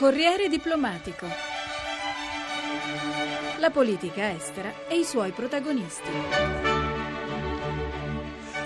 Corriere diplomatico. La politica estera e i suoi protagonisti.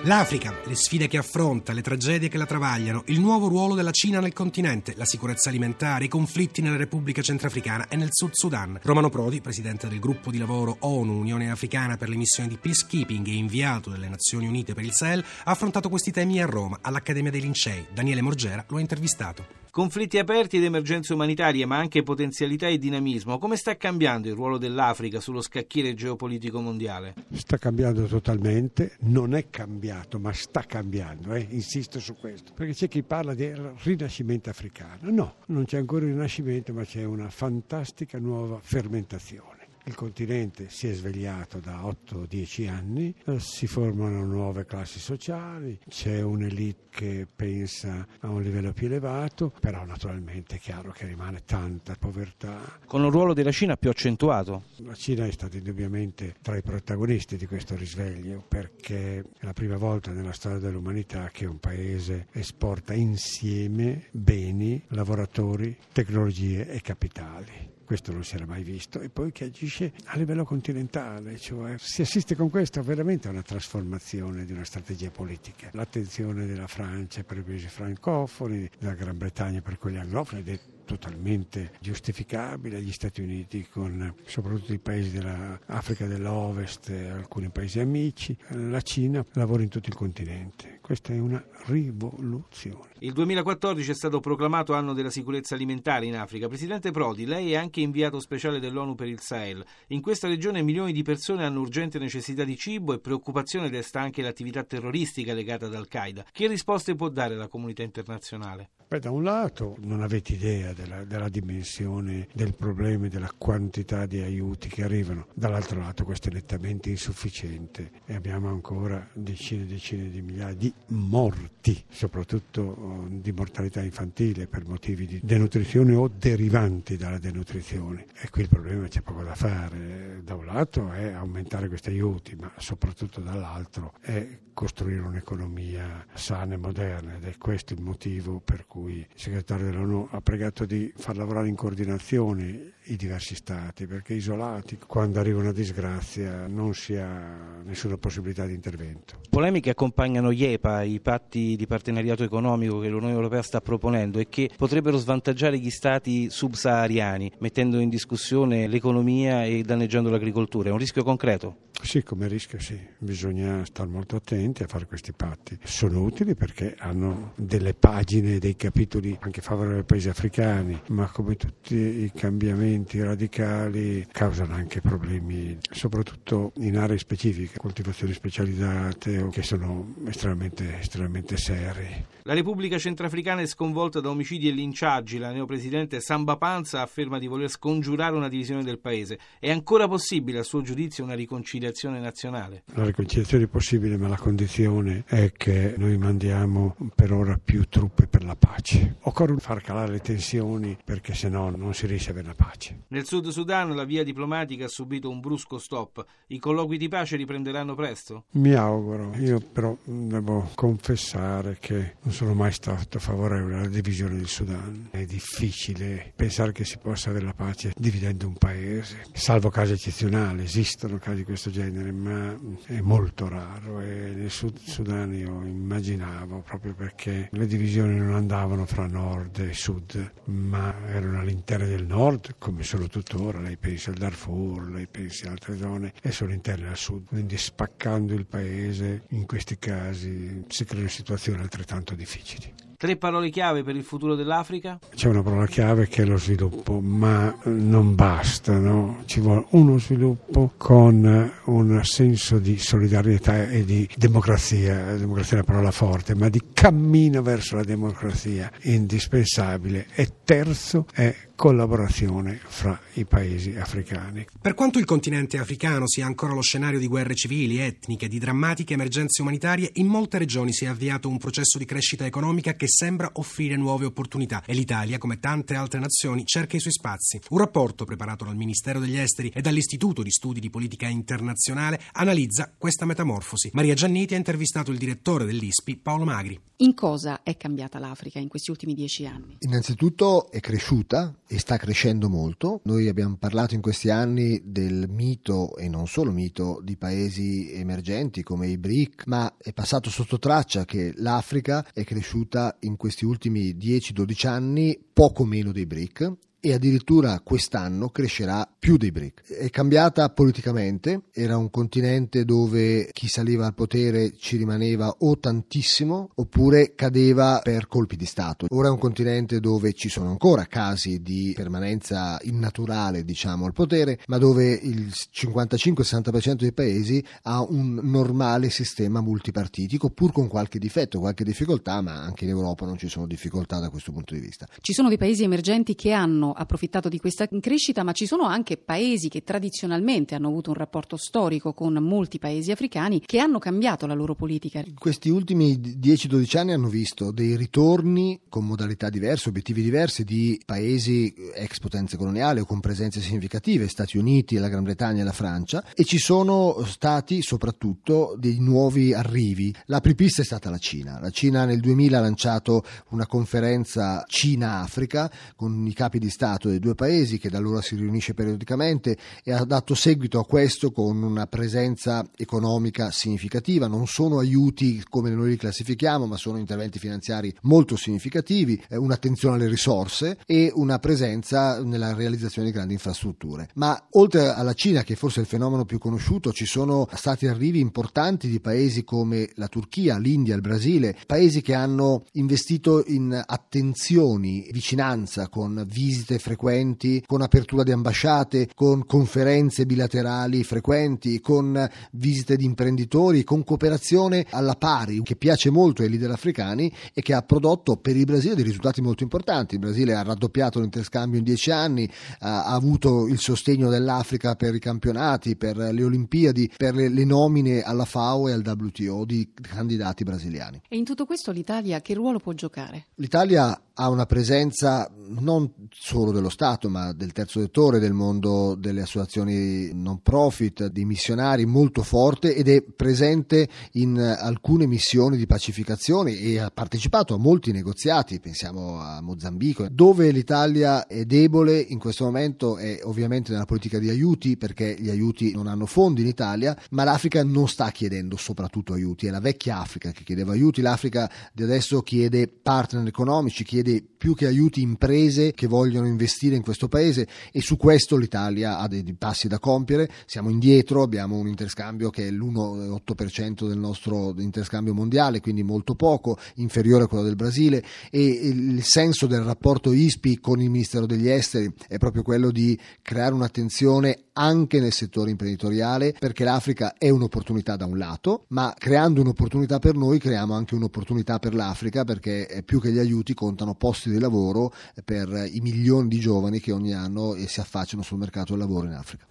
L'Africa, le sfide che affronta, le tragedie che la travagliano, il nuovo ruolo della Cina nel continente, la sicurezza alimentare, i conflitti nella Repubblica Centrafricana e nel Sud Sudan. Romano Prodi, presidente del gruppo di lavoro ONU Unione Africana per le missioni di peacekeeping e inviato delle Nazioni Unite per il Sahel, ha affrontato questi temi a Roma, all'Accademia dei Lincei. Daniele Morgera lo ha intervistato. Conflitti aperti ed emergenze umanitarie, ma anche potenzialità e dinamismo. Come sta cambiando il ruolo dell'Africa sullo scacchiere geopolitico mondiale? Sta cambiando totalmente, non è cambiato, ma sta cambiando, eh? insisto su questo. Perché c'è chi parla di rinascimento africano. No, non c'è ancora il rinascimento, ma c'è una fantastica nuova fermentazione. Il continente si è svegliato da 8-10 anni, eh, si formano nuove classi sociali, c'è un'elite che pensa a un livello più elevato, però naturalmente è chiaro che rimane tanta povertà. Con un ruolo della Cina più accentuato? La Cina è stata indubbiamente tra i protagonisti di questo risveglio perché è la prima volta nella storia dell'umanità che un paese esporta insieme beni, lavoratori, tecnologie e capitali questo non si era mai visto, e poi che agisce a livello continentale, cioè si assiste con questo veramente a una trasformazione di una strategia politica. L'attenzione della Francia per i paesi francofoni, della Gran Bretagna per quelli anglofoni totalmente giustificabile, gli Stati Uniti con soprattutto i paesi dell'Africa dell'Ovest alcuni paesi amici, la Cina lavora in tutto il continente. Questa è una rivoluzione. Il 2014 è stato proclamato anno della sicurezza alimentare in Africa. Presidente Prodi, lei è anche inviato speciale dell'ONU per il Sahel. In questa regione milioni di persone hanno urgente necessità di cibo e preoccupazione desta anche l'attività terroristica legata ad Al-Qaeda. Che risposte può dare la comunità internazionale? Beh, da un lato non avete idea della, della dimensione del problema e della quantità di aiuti che arrivano, dall'altro lato questo è nettamente insufficiente e abbiamo ancora decine e decine di migliaia di morti, soprattutto oh, di mortalità infantile per motivi di denutrizione o derivanti dalla denutrizione. E qui il problema c'è poco da fare. Da un lato è aumentare questi aiuti, ma soprattutto dall'altro è costruire un'economia sana e moderna ed è questo il motivo per cui il segretario dell'ONU ha pregato di far lavorare in coordinazione i diversi stati, perché isolati, quando arriva una disgrazia, non si ha nessuna possibilità di intervento. Polemiche accompagnano gli EPA, i patti di partenariato economico che l'Unione Europea sta proponendo e che potrebbero svantaggiare gli stati subsahariani, mettendo in discussione l'economia e danneggiando l'agricoltura. È un rischio concreto? Sì, come rischio sì, bisogna stare molto attenti a fare questi patti. Sono utili perché hanno delle pagine, dei capitoli anche favorevoli ai paesi africani, ma come tutti i cambiamenti radicali causano anche problemi, soprattutto in aree specifiche, coltivazioni specializzate che sono estremamente, estremamente seri. La Repubblica Centrafricana è sconvolta da omicidi e linciaggi. La neopresidente Samba Panza afferma di voler scongiurare una divisione del paese. È ancora possibile, a suo giudizio, una riconciliazione nazionale? La riconciliazione è possibile, ma la condizione è che noi mandiamo per ora più truppe per la pace. Occorre far calare le tensioni perché se no non si riesce a avere la pace. Nel Sud Sudan la via diplomatica ha subito un brusco stop. I colloqui di pace riprenderanno presto? Mi auguro. Io però devo confessare che non sono mai stato favorevole alla divisione del Sudan. È difficile pensare che si possa avere la pace dividendo un paese, salvo casi eccezionali, esistono casi di questo genere, ma è molto raro e nel Sud Sudan io immaginavo proprio perché le divisioni non andavano fra nord e sud, ma erano all'interno del nord, come sono tuttora, lei pensa al Darfur, lei pensa ad altre zone, e sono interne al sud, quindi spaccando il paese in questi casi si creano situazioni altrettanto difficili. Tre parole chiave per il futuro dell'Africa? C'è una parola chiave che è lo sviluppo, ma non basta, no? ci vuole uno sviluppo con un senso di solidarietà e di democrazia, la democrazia è una parola forte, ma di cammino verso la democrazia indispensabile. E terzo è collaborazione fra i paesi africani. Per quanto il continente africano sia ancora lo scenario di guerre civili, etniche, di drammatiche emergenze umanitarie, in molte regioni si è avviato un processo di crescita economica che sembra offrire nuove opportunità e l'Italia, come tante altre nazioni, cerca i suoi spazi. Un rapporto preparato dal Ministero degli Esteri e dall'Istituto di Studi di Politica Internazionale analizza questa metamorfosi. Maria Gianniti ha intervistato il direttore dell'ISPI, Paolo Magri. In cosa è cambiata l'Africa in questi ultimi dieci anni? Innanzitutto è cresciuta e sta crescendo molto. Noi abbiamo parlato in questi anni del mito e non solo mito di paesi emergenti come i BRIC, ma è passato sotto traccia che l'Africa è cresciuta in questi ultimi 10-12 anni poco meno dei BRIC e addirittura quest'anno crescerà più dei BRIC. È cambiata politicamente, era un continente dove chi saliva al potere ci rimaneva o tantissimo oppure cadeva per colpi di Stato. Ora è un continente dove ci sono ancora casi di permanenza innaturale, diciamo, al potere, ma dove il 55-60% dei paesi ha un normale sistema multipartitico, pur con qualche difetto, qualche difficoltà, ma anche in Europa non ci sono difficoltà da questo punto di vista. Ci sono dei paesi emergenti che hanno approfittato di questa crescita, ma ci sono anche paesi che tradizionalmente hanno avuto un rapporto storico con molti paesi africani che hanno cambiato la loro politica. Questi ultimi 10-12 anni hanno visto dei ritorni con modalità diverse, obiettivi diversi di paesi ex potenze coloniali o con presenze significative, Stati Uniti, la Gran Bretagna e la Francia, e ci sono stati soprattutto dei nuovi arrivi. La pripista è stata la Cina. La Cina nel 2000 ha lanciato una conferenza Cina-Africa con i capi di Stato Stato dei due paesi che da allora si riunisce periodicamente e ha dato seguito a questo con una presenza economica significativa. Non sono aiuti come noi li classifichiamo, ma sono interventi finanziari molto significativi, un'attenzione alle risorse e una presenza nella realizzazione di grandi infrastrutture. Ma oltre alla Cina, che forse è il fenomeno più conosciuto, ci sono stati arrivi importanti di paesi come la Turchia, l'India, il Brasile, paesi che hanno investito in attenzioni, vicinanza con visite visite frequenti, con apertura di ambasciate, con conferenze bilaterali frequenti, con visite di imprenditori, con cooperazione alla pari, che piace molto ai leader africani e che ha prodotto per il Brasile dei risultati molto importanti. Il Brasile ha raddoppiato l'interscambio in dieci anni, ha avuto il sostegno dell'Africa per i campionati, per le Olimpiadi, per le, le nomine alla FAO e al WTO di candidati brasiliani. E in tutto questo l'Italia che ruolo può giocare? L'Italia ha una presenza non solo dello Stato, ma del terzo settore, del mondo delle associazioni non profit, dei missionari molto forte ed è presente in alcune missioni di pacificazione e ha partecipato a molti negoziati, pensiamo a Mozambico. Dove l'Italia è debole in questo momento è ovviamente nella politica di aiuti, perché gli aiuti non hanno fondi in Italia, ma l'Africa non sta chiedendo soprattutto aiuti, è la vecchia Africa che chiedeva aiuti, l'Africa di adesso chiede partner economici, chiede chiede più che aiuti imprese che vogliono investire in questo paese e su questo l'Italia ha dei passi da compiere, siamo indietro, abbiamo un interscambio che è l'1,8% del nostro interscambio mondiale, quindi molto poco, inferiore a quello del Brasile e il senso del rapporto ISPI con il Ministero degli Esteri è proprio quello di creare un'attenzione anche nel settore imprenditoriale perché l'Africa è un'opportunità da un lato, ma creando un'opportunità per noi creiamo anche un'opportunità per l'Africa perché più che gli aiuti contano posti di lavoro per i milioni di giovani che ogni anno si affacciano sul mercato del lavoro in Africa.